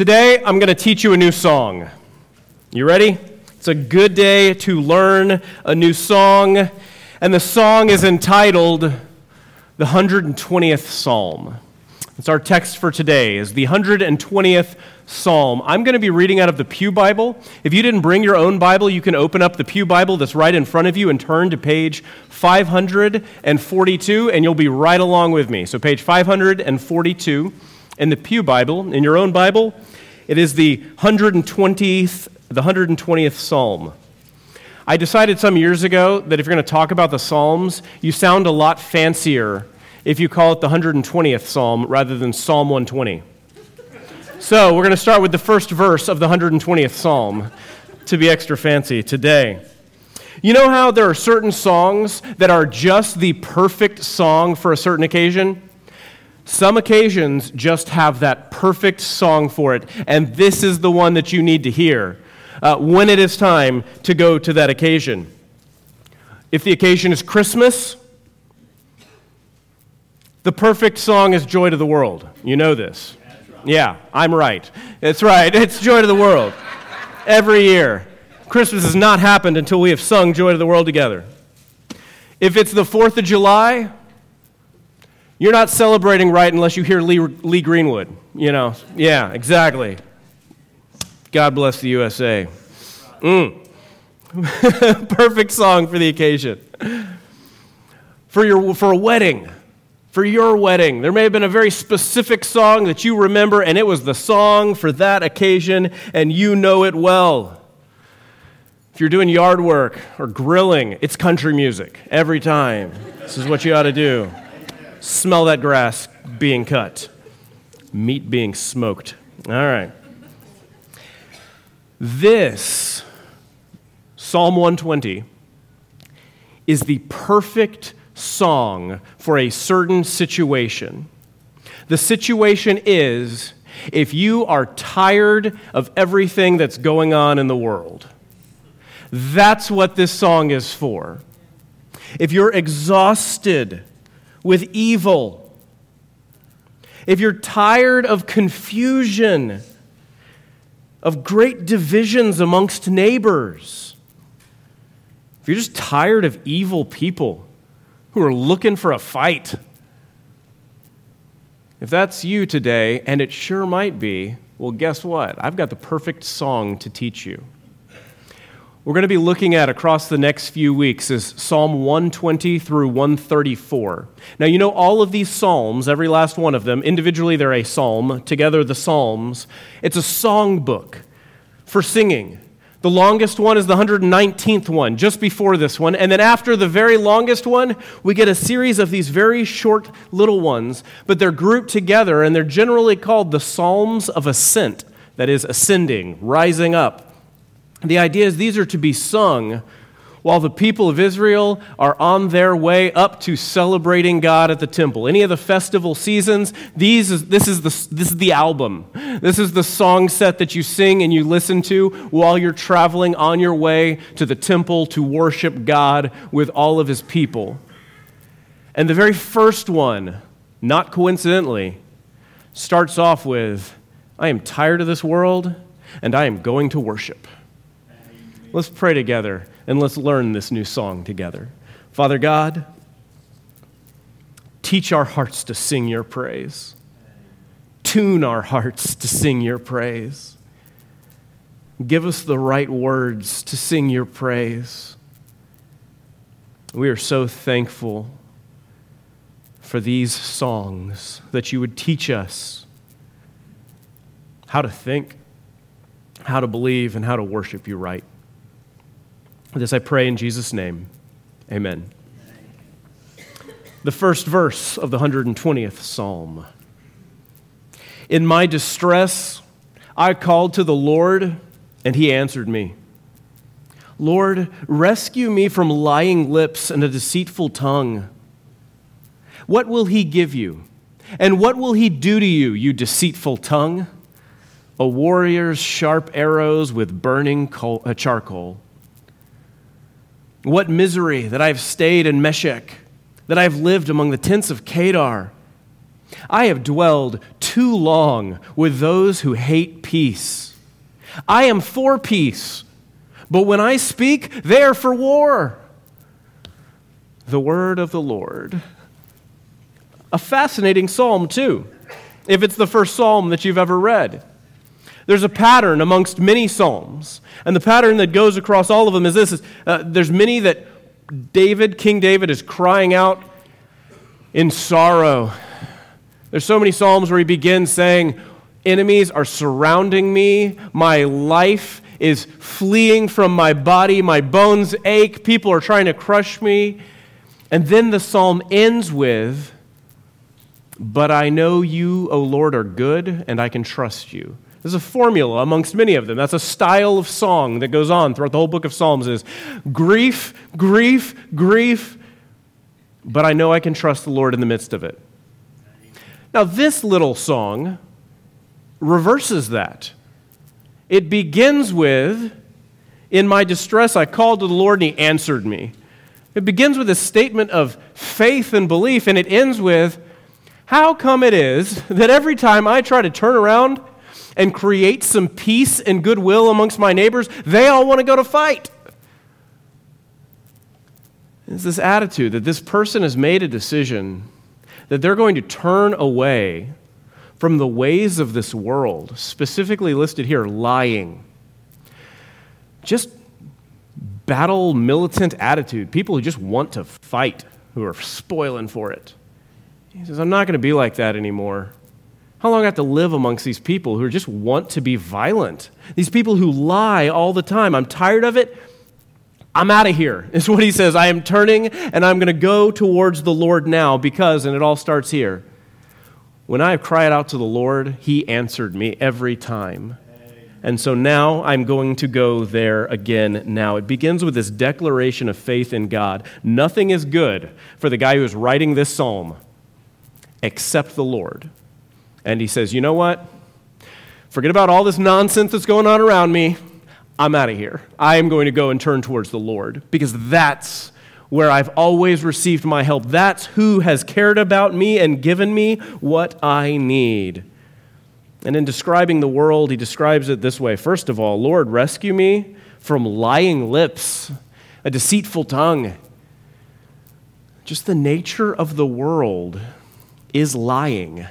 Today, I'm going to teach you a new song. You ready? It's a good day to learn a new song, and the song is entitled The 120th Psalm. It's our text for today is the 120th Psalm. I'm going to be reading out of the Pew Bible. If you didn't bring your own Bible, you can open up the Pew Bible that's right in front of you and turn to page 542 and you'll be right along with me. So page 542 in the Pew Bible, in your own Bible, it is the 120th, the 120th Psalm. I decided some years ago that if you're going to talk about the Psalms, you sound a lot fancier if you call it the 120th Psalm rather than Psalm 120. So we're going to start with the first verse of the 120th Psalm to be extra fancy today. You know how there are certain songs that are just the perfect song for a certain occasion? Some occasions just have that perfect song for it, and this is the one that you need to hear uh, when it is time to go to that occasion. If the occasion is Christmas, the perfect song is Joy to the World. You know this. Yeah, I'm right. It's right. It's Joy to the World. Every year. Christmas has not happened until we have sung Joy to the World together. If it's the 4th of July, you're not celebrating right unless you hear Lee, Lee Greenwood. You know, yeah, exactly. God bless the USA. Mm. Perfect song for the occasion. For, your, for a wedding, for your wedding, there may have been a very specific song that you remember, and it was the song for that occasion, and you know it well. If you're doing yard work or grilling, it's country music every time. This is what you ought to do smell that grass being cut, meat being smoked. All right. This, Psalm 120, is the perfect song for a certain situation. The situation is if you are tired of everything that's going on in the world. That's what this song is for. If you're exhausted with evil, if you're tired of confusion, of great divisions amongst neighbors, if you're just tired of evil people who are looking for a fight, if that's you today, and it sure might be, well, guess what? I've got the perfect song to teach you we're going to be looking at across the next few weeks is Psalm 120 through 134. Now, you know, all of these Psalms, every last one of them, individually they're a psalm, together the Psalms. It's a song book for singing. The longest one is the 119th one, just before this one. And then after the very longest one, we get a series of these very short little ones, but they're grouped together and they're generally called the Psalms of Ascent that is, ascending, rising up. The idea is these are to be sung while the people of Israel are on their way up to celebrating God at the temple. Any of the festival seasons, these is, this, is the, this is the album. This is the song set that you sing and you listen to while you're traveling on your way to the temple to worship God with all of his people. And the very first one, not coincidentally, starts off with I am tired of this world and I am going to worship. Let's pray together and let's learn this new song together. Father God, teach our hearts to sing your praise. Tune our hearts to sing your praise. Give us the right words to sing your praise. We are so thankful for these songs that you would teach us how to think, how to believe, and how to worship you right. This I pray in Jesus' name. Amen. The first verse of the 120th Psalm. In my distress, I called to the Lord, and he answered me. Lord, rescue me from lying lips and a deceitful tongue. What will he give you? And what will he do to you, you deceitful tongue? A warrior's sharp arrows with burning uh, charcoal. What misery that I have stayed in Meshech, that I have lived among the tents of Kedar. I have dwelled too long with those who hate peace. I am for peace, but when I speak, they are for war. The word of the Lord. A fascinating psalm, too, if it's the first psalm that you've ever read. There's a pattern amongst many psalms, and the pattern that goes across all of them is this: uh, there's many that David, King David, is crying out in sorrow. There's so many psalms where he begins saying, "Enemies are surrounding me. My life is fleeing from my body. My bones ache. People are trying to crush me." And then the psalm ends with, But I know you, O Lord, are good, and I can trust you. There's a formula amongst many of them. That's a style of song that goes on throughout the whole book of Psalms is grief, grief, grief, but I know I can trust the Lord in the midst of it. Now, this little song reverses that. It begins with, In my distress, I called to the Lord and he answered me. It begins with a statement of faith and belief, and it ends with, How come it is that every time I try to turn around and create some peace and goodwill amongst my neighbors, they all want to go to fight. It's this attitude that this person has made a decision that they're going to turn away from the ways of this world, specifically listed here lying. Just battle militant attitude, people who just want to fight, who are spoiling for it. He says, I'm not going to be like that anymore. How long I have to live amongst these people who just want to be violent? These people who lie all the time. I'm tired of it. I'm out of here, is what he says. I am turning and I'm going to go towards the Lord now because, and it all starts here. When I cried out to the Lord, he answered me every time. And so now I'm going to go there again now. It begins with this declaration of faith in God. Nothing is good for the guy who is writing this psalm except the Lord. And he says, You know what? Forget about all this nonsense that's going on around me. I'm out of here. I am going to go and turn towards the Lord because that's where I've always received my help. That's who has cared about me and given me what I need. And in describing the world, he describes it this way First of all, Lord, rescue me from lying lips, a deceitful tongue. Just the nature of the world is lying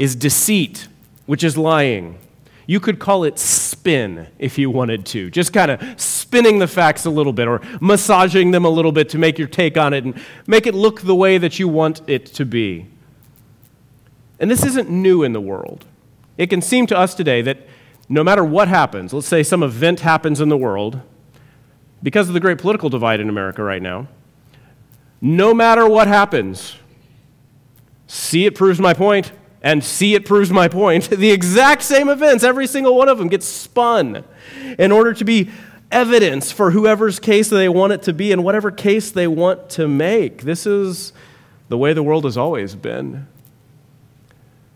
is deceit, which is lying. You could call it spin if you wanted to, just kind of spinning the facts a little bit or massaging them a little bit to make your take on it and make it look the way that you want it to be. And this isn't new in the world. It can seem to us today that no matter what happens, let's say some event happens in the world, because of the great political divide in America right now, no matter what happens, see, it proves my point and see it proves my point. The exact same events, every single one of them gets spun in order to be evidence for whoever's case they want it to be and whatever case they want to make. This is the way the world has always been.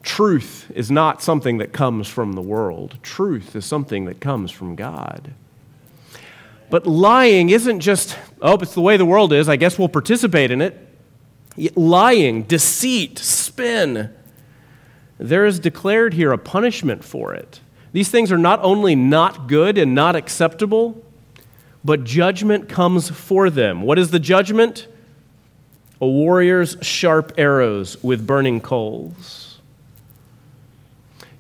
Truth is not something that comes from the world, truth is something that comes from God. But lying isn't just, oh, it's the way the world is, I guess we'll participate in it. Lying, deceit, spin, there is declared here a punishment for it. These things are not only not good and not acceptable, but judgment comes for them. What is the judgment? A warrior's sharp arrows with burning coals.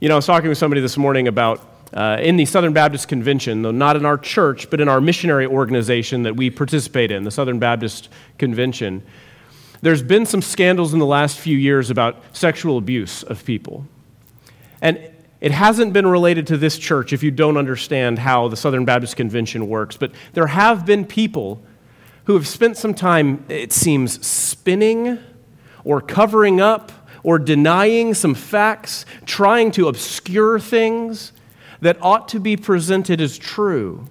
You know, I was talking with somebody this morning about uh, in the Southern Baptist Convention, though not in our church, but in our missionary organization that we participate in, the Southern Baptist Convention there's been some scandals in the last few years about sexual abuse of people. And it hasn't been related to this church if you don't understand how the Southern Baptist Convention works, but there have been people who have spent some time, it seems, spinning or covering up or denying some facts, trying to obscure things that ought to be presented as true.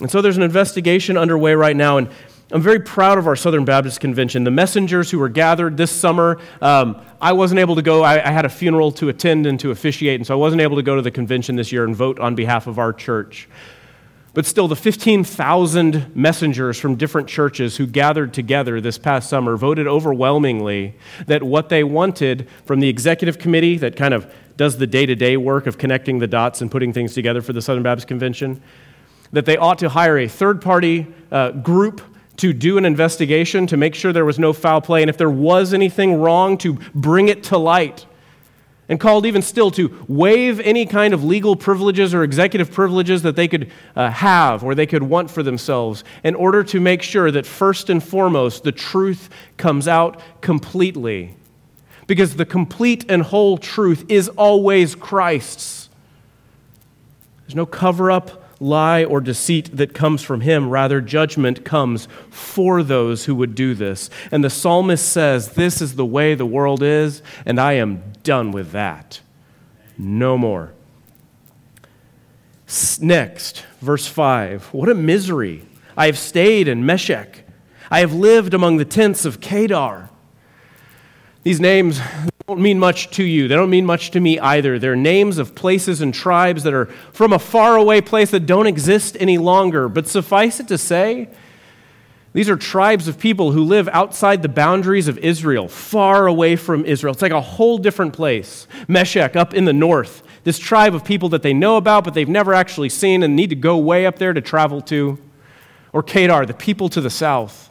And so there's an investigation underway right now, and I'm very proud of our Southern Baptist Convention. The messengers who were gathered this summer, um, I wasn't able to go. I, I, had a funeral to attend and to officiate, and so I wasn't able to go to the convention this year and vote on behalf of our church. But still, the 15,000 messengers from different churches who gathered together this past summer voted overwhelmingly that what they wanted from the executive committee that kind of does the day to day work of connecting the dots and putting things together for the Southern Baptist Convention, that they ought to hire a third party uh, group to do an investigation to make sure there was no foul play, and if there was anything wrong, to bring it to light and called even still to waive any kind of legal privileges or executive privileges that they could uh, have or they could want for themselves in order to make sure that first and foremost the truth comes out completely. Because the complete and whole truth is always Christ's. There's no cover up lie or deceit that comes from him. Rather, judgment comes for those who would do this. And the psalmist says, This is the way the world is, and I am done with that. No more. Next, verse 5. What a misery. I have stayed in Meshech. I have lived among the tents of Kedar. These names don't mean much to you. They don't mean much to me either. They're names of places and tribes that are from a faraway place that don't exist any longer. But suffice it to say, these are tribes of people who live outside the boundaries of Israel, far away from Israel. It's like a whole different place. Meshech, up in the north, this tribe of people that they know about, but they've never actually seen and need to go way up there to travel to. Or Kedar, the people to the south.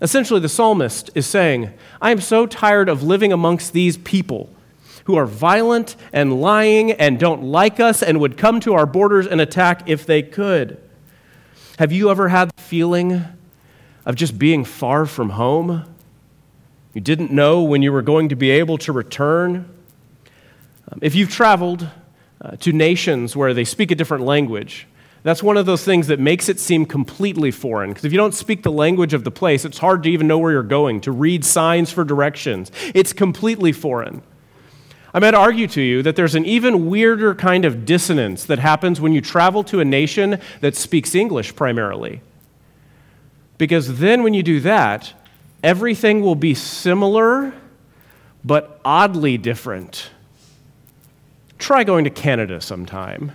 Essentially, the psalmist is saying, I am so tired of living amongst these people who are violent and lying and don't like us and would come to our borders and attack if they could. Have you ever had the feeling of just being far from home? You didn't know when you were going to be able to return? Um, if you've traveled uh, to nations where they speak a different language, that's one of those things that makes it seem completely foreign. Because if you don't speak the language of the place, it's hard to even know where you're going, to read signs for directions. It's completely foreign. I might argue to you that there's an even weirder kind of dissonance that happens when you travel to a nation that speaks English primarily. Because then, when you do that, everything will be similar but oddly different. Try going to Canada sometime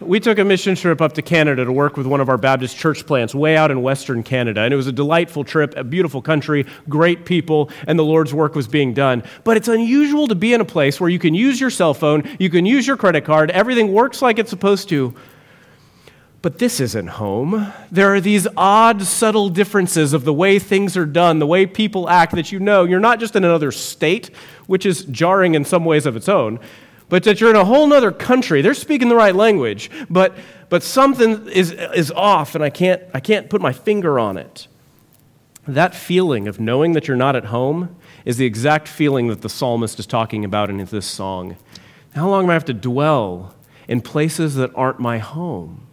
we took a mission trip up to Canada to work with one of our Baptist church plants way out in Western Canada. And it was a delightful trip, a beautiful country, great people, and the Lord's work was being done. But it's unusual to be in a place where you can use your cell phone, you can use your credit card, everything works like it's supposed to. But this isn't home. There are these odd, subtle differences of the way things are done, the way people act, that you know you're not just in another state, which is jarring in some ways of its own but that you're in a whole other country. They're speaking the right language, but, but something is, is off, and I can't, I can't put my finger on it. That feeling of knowing that you're not at home is the exact feeling that the psalmist is talking about in this song. How long am I have to dwell in places that aren't my home?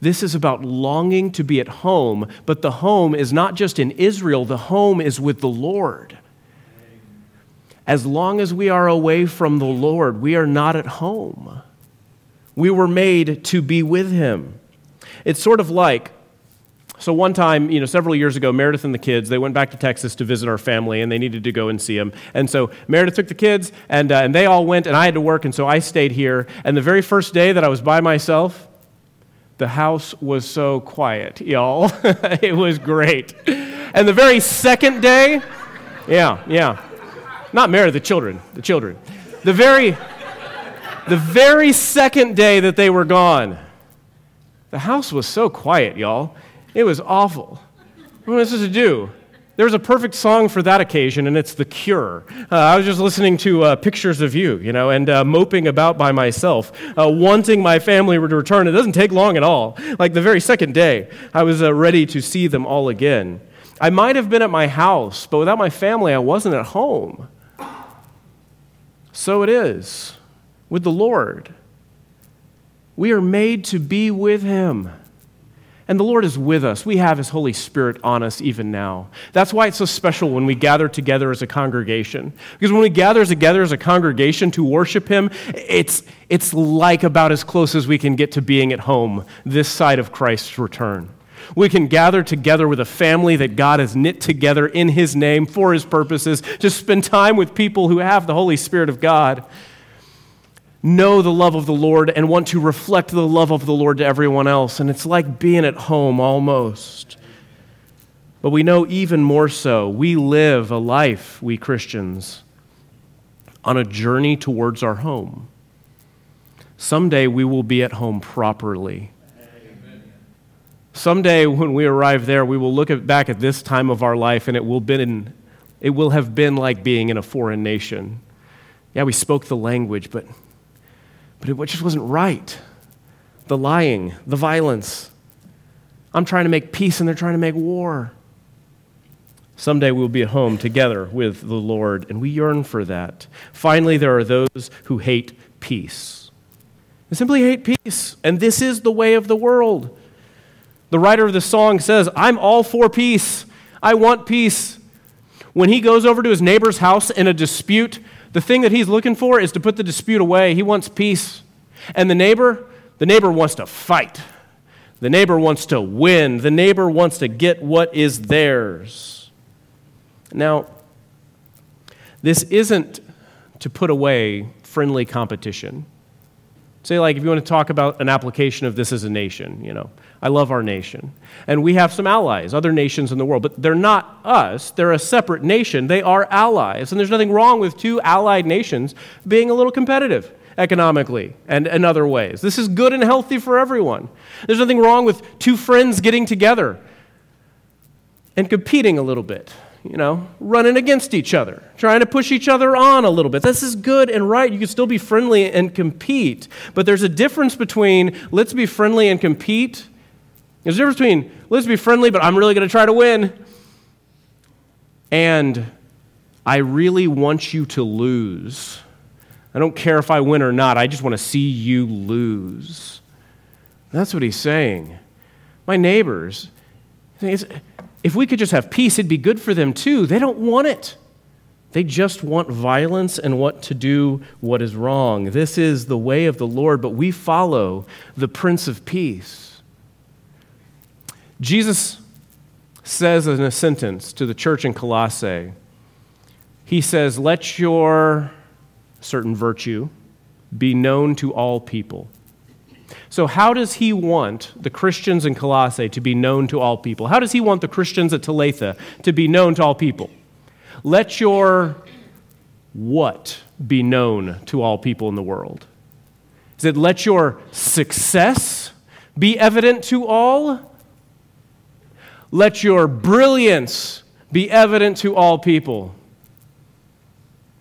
This is about longing to be at home, but the home is not just in Israel, the home is with the Lord as long as we are away from the Lord, we are not at home. We were made to be with Him. It's sort of like, so one time, you know, several years ago, Meredith and the kids, they went back to Texas to visit our family, and they needed to go and see them. And so Meredith took the kids, and, uh, and they all went, and I had to work, and so I stayed here. And the very first day that I was by myself, the house was so quiet, y'all. it was great. And the very second day, yeah, yeah. Not Mary, the children, the children. The very, the very second day that they were gone, the house was so quiet, y'all. It was awful. What was this to do? There was a perfect song for that occasion, and it's The Cure. Uh, I was just listening to uh, pictures of you, you know, and uh, moping about by myself, uh, wanting my family to return. It doesn't take long at all. Like the very second day, I was uh, ready to see them all again. I might have been at my house, but without my family, I wasn't at home. So it is with the Lord. We are made to be with Him. And the Lord is with us. We have His Holy Spirit on us even now. That's why it's so special when we gather together as a congregation. Because when we gather together as a congregation to worship Him, it's, it's like about as close as we can get to being at home this side of Christ's return. We can gather together with a family that God has knit together in His name for His purposes, to spend time with people who have the Holy Spirit of God. know the love of the Lord and want to reflect the love of the Lord to everyone else. And it's like being at home almost. But we know even more so, we live a life, we Christians, on a journey towards our home. Someday we will be at home properly. Someday when we arrive there, we will look at, back at this time of our life and it will, been, it will have been like being in a foreign nation. Yeah, we spoke the language, but, but it just wasn't right. The lying, the violence. I'm trying to make peace and they're trying to make war. Someday we'll be at home together with the Lord, and we yearn for that. Finally, there are those who hate peace. They simply hate peace, and this is the way of the world. The writer of the song says, I'm all for peace. I want peace. When he goes over to his neighbor's house in a dispute, the thing that he's looking for is to put the dispute away. He wants peace. And the neighbor, the neighbor wants to fight. The neighbor wants to win. The neighbor wants to get what is theirs. Now, this isn't to put away friendly competition. Say, like, if you want to talk about an application of this as a nation, you know, I love our nation. And we have some allies, other nations in the world, but they're not us. They're a separate nation. They are allies. And there's nothing wrong with two allied nations being a little competitive economically and in other ways. This is good and healthy for everyone. There's nothing wrong with two friends getting together and competing a little bit you know, running against each other, trying to push each other on a little bit. This is good and right. You can still be friendly and compete. But there's a difference between let's be friendly and compete. There's a difference between let's be friendly, but I'm really going to try to win, and I really want you to lose. I don't care if I win or not. I just want to see you lose. That's what he's saying. My neighbors, if we could just have peace, it'd be good for them too. They don't want it. They just want violence and want to do what is wrong. This is the way of the Lord, but we follow the Prince of Peace. Jesus says in a sentence to the church in Colossae, he says, Let your certain virtue be known to all people. So, how does he want the Christians in Colossae to be known to all people? How does he want the Christians at Talitha to be known to all people? Let your what be known to all people in the world? Is it let your success be evident to all? Let your brilliance be evident to all people.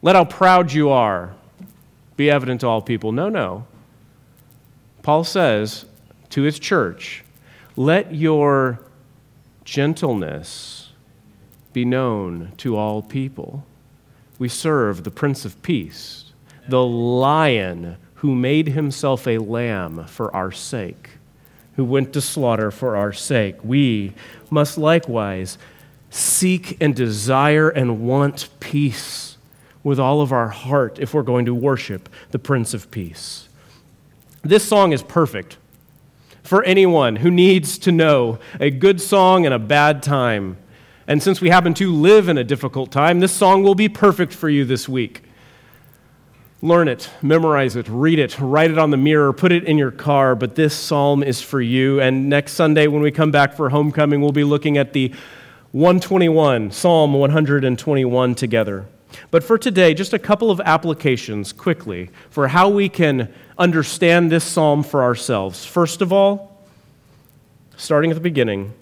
Let how proud you are be evident to all people. No, no. Paul says to his church, let your gentleness be known to all people. We serve the Prince of Peace, the lion who made himself a lamb for our sake, who went to slaughter for our sake. We must likewise seek and desire and want peace with all of our heart if we're going to worship the Prince of Peace. This song is perfect for anyone who needs to know a good song and a bad time. And since we happen to live in a difficult time, this song will be perfect for you this week. Learn it, memorize it, read it, write it on the mirror, put it in your car. But this psalm is for you. And next Sunday, when we come back for homecoming, we'll be looking at the 121, Psalm 121 together. But for today, just a couple of applications quickly for how we can understand this psalm for ourselves. First of all, starting at the beginning,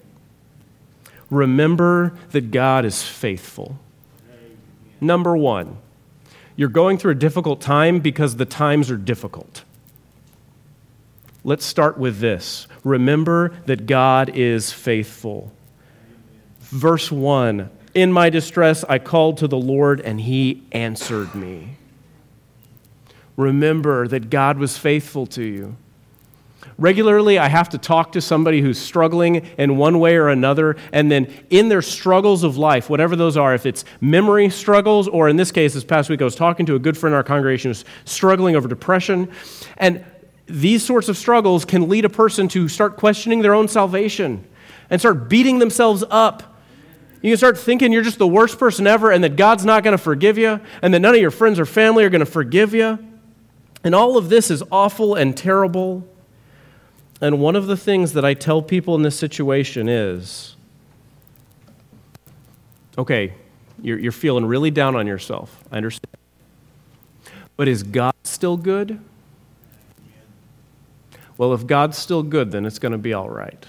remember that God is faithful. Number one, you're going through a difficult time because the times are difficult. Let's start with this. Remember that God is faithful. Verse 1 In my distress, I called to the Lord, and he answered me remember that God was faithful to you. Regularly, I have to talk to somebody who's struggling in one way or another, and then in their struggles of life, whatever those are, if it's memory struggles, or in this case, this past week, I was talking to a good friend in our congregation who's struggling over depression. And these sorts of struggles can lead a person to start questioning their own salvation and start beating themselves up. You can start thinking you're just the worst person ever and that God's not going to forgive you and that none of your friends or family are going to forgive you. And all of this is awful and terrible. And one of the things that I tell people in this situation is okay, you're, you're feeling really down on yourself. I understand. But is God still good? Well, if God's still good, then it's going to be all right.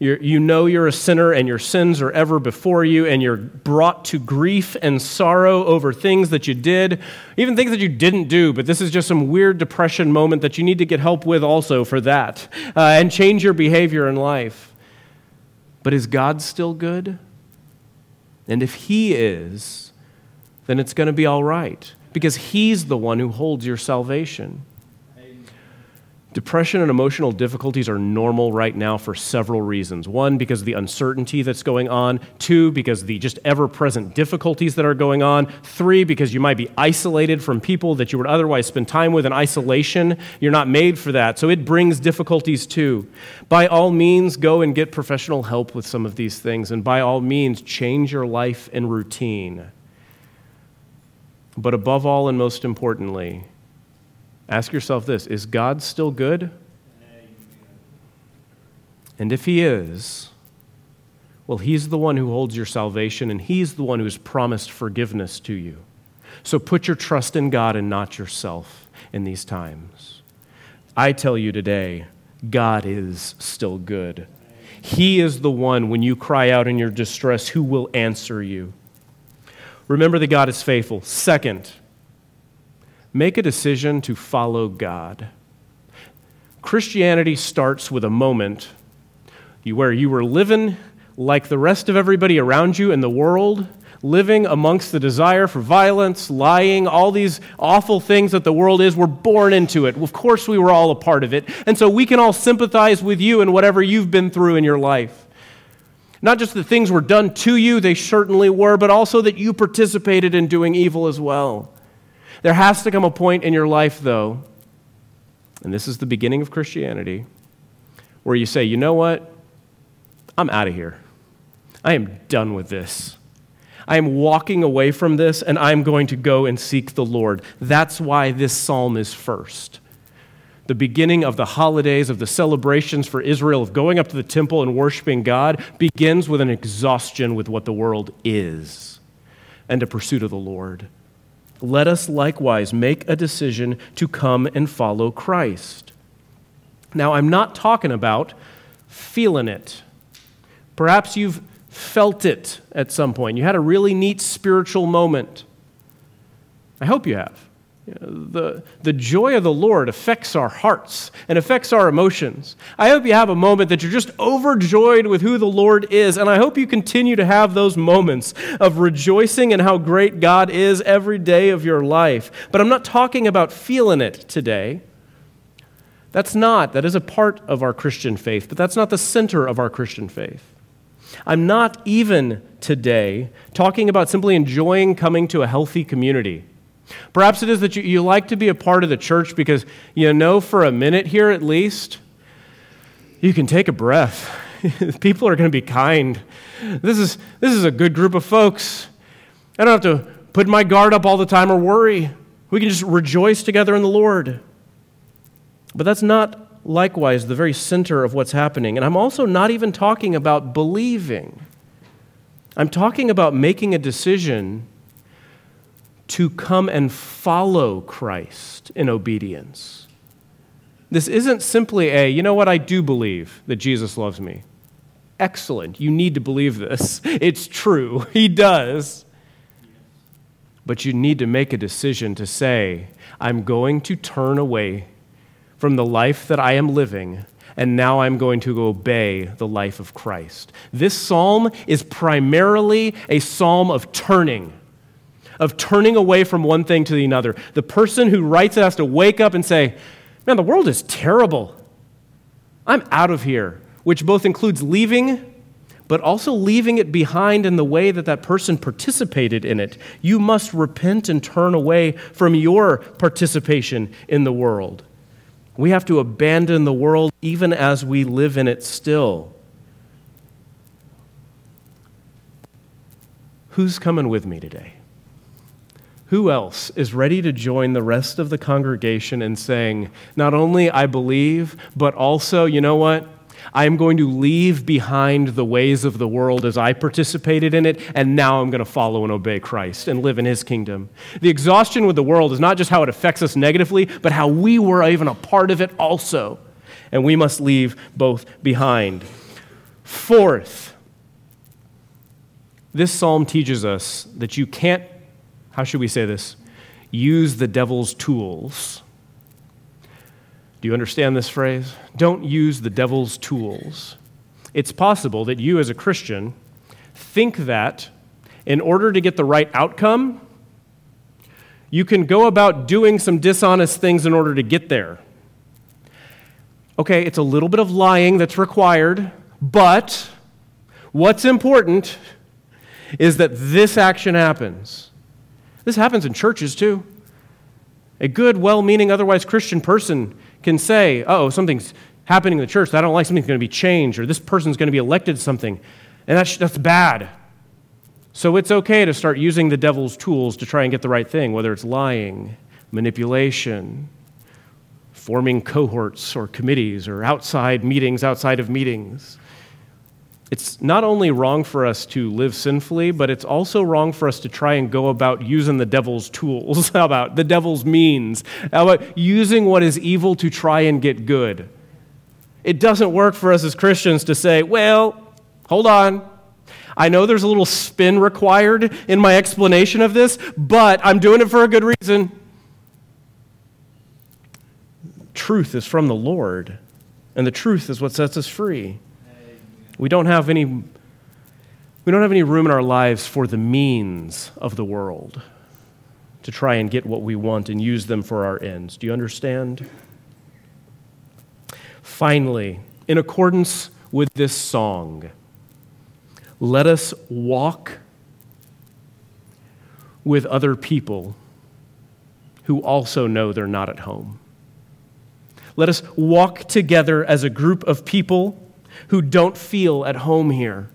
You're, you know you're a sinner and your sins are ever before you, and you're brought to grief and sorrow over things that you did, even things that you didn't do, but this is just some weird depression moment that you need to get help with also for that, uh, and change your behavior in life. But is God still good? And if He is, then it's going to be all right, because He's the one who holds your salvation. Depression and emotional difficulties are normal right now for several reasons. One, because of the uncertainty that's going on. Two, because the just ever present difficulties that are going on. Three, because you might be isolated from people that you would otherwise spend time with in isolation. You're not made for that. So it brings difficulties too. By all means, go and get professional help with some of these things. And by all means, change your life and routine. But above all, and most importantly, Ask yourself this Is God still good? And if He is, well, He's the one who holds your salvation, and He's the one who's promised forgiveness to you. So put your trust in God and not yourself in these times. I tell you today, God is still good. He is the one, when you cry out in your distress, who will answer you. Remember that God is faithful. Second, make a decision to follow God. Christianity starts with a moment where you were living like the rest of everybody around you in the world, living amongst the desire for violence, lying, all these awful things that the world is. We're born into it. Of course, we were all a part of it. And so we can all sympathize with you and whatever you've been through in your life. Not just that things were done to you, they certainly were, but also that you participated in doing evil as well. There has to come a point in your life, though, and this is the beginning of Christianity, where you say, you know what? I'm out of here. I am done with this. I am walking away from this and I'm going to go and seek the Lord. That's why this psalm is first. The beginning of the holidays, of the celebrations for Israel, of going up to the temple and worshiping God, begins with an exhaustion with what the world is and a pursuit of the Lord let us likewise make a decision to come and follow Christ. Now, I'm not talking about feeling it. Perhaps you've felt it at some point. You had a really neat spiritual moment. I hope you have. The, the joy of the Lord affects our hearts and affects our emotions. I hope you have a moment that you're just overjoyed with who the Lord is, and I hope you continue to have those moments of rejoicing in how great God is every day of your life. But I'm not talking about feeling it today. That's not, that is a part of our Christian faith, but that's not the center of our Christian faith. I'm not even today talking about simply enjoying coming to a healthy community. Perhaps it is that you, you like to be a part of the church because you know for a minute here at least, you can take a breath. People are going to be kind. This is, this is a good group of folks. I don't have to put my guard up all the time or worry. We can just rejoice together in the Lord. But that's not likewise the very center of what's happening. And I'm also not even talking about believing. I'm talking about making a decision to come and follow Christ in obedience. This isn't simply a, you know what, I do believe that Jesus loves me. Excellent. You need to believe this. It's true. He does. But you need to make a decision to say, I'm going to turn away from the life that I am living, and now I'm going to obey the life of Christ. This psalm is primarily a psalm of turning of turning away from one thing to the other. The person who writes it has to wake up and say, Man, the world is terrible. I'm out of here, which both includes leaving, but also leaving it behind in the way that that person participated in it. You must repent and turn away from your participation in the world. We have to abandon the world even as we live in it still. Who's coming with me today? Who else is ready to join the rest of the congregation in saying, not only I believe, but also, you know what? I am going to leave behind the ways of the world as I participated in it, and now I'm going to follow and obey Christ and live in His kingdom. The exhaustion with the world is not just how it affects us negatively, but how we were even a part of it also. And we must leave both behind. Fourth, this psalm teaches us that you can't, how should we say this? Use the devil's tools do you understand this phrase? Don't use the devil's tools. It's possible that you, as a Christian, think that in order to get the right outcome, you can go about doing some dishonest things in order to get there. Okay, it's a little bit of lying that's required, but what's important is that this action happens. This happens in churches too. A good, well meaning, otherwise Christian person can say, oh, something's happening in the church that I don't like, something's going to be changed, or this person's going to be elected something. And that's, that's bad. So it's okay to start using the devil's tools to try and get the right thing, whether it's lying, manipulation, forming cohorts or committees, or outside meetings outside of meetings it's not only wrong for us to live sinfully, but it's also wrong for us to try and go about using the devil's tools. How about the devil's means? How about using what is evil to try and get good? It doesn't work for us as Christians to say, well, hold on. I know there's a little spin required in my explanation of this, but I'm doing it for a good reason. Truth is from the Lord, and the truth is what sets us free. We don't have any we don't have any room in our lives for the means of the world to try and get what we want and use them for our ends. Do you understand? Finally, in accordance with this song, let us walk with other people who also know they're not at home. Let us walk together as a group of people who don't feel at home here.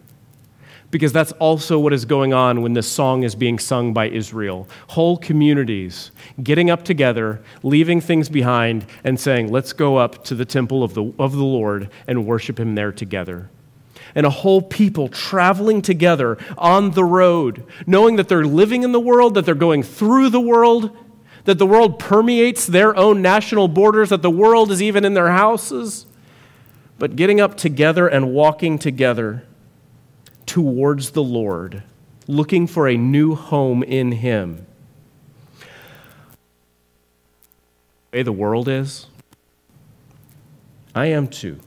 Because that's also what is going on when this song is being sung by Israel. Whole communities getting up together, leaving things behind, and saying, Let's go up to the temple of the, of the Lord and worship Him there together and a whole people traveling together on the road, knowing that they're living in the world, that they're going through the world, that the world permeates their own national borders, that the world is even in their houses but getting up together and walking together towards the Lord, looking for a new home in Him. The way the world is, I am too.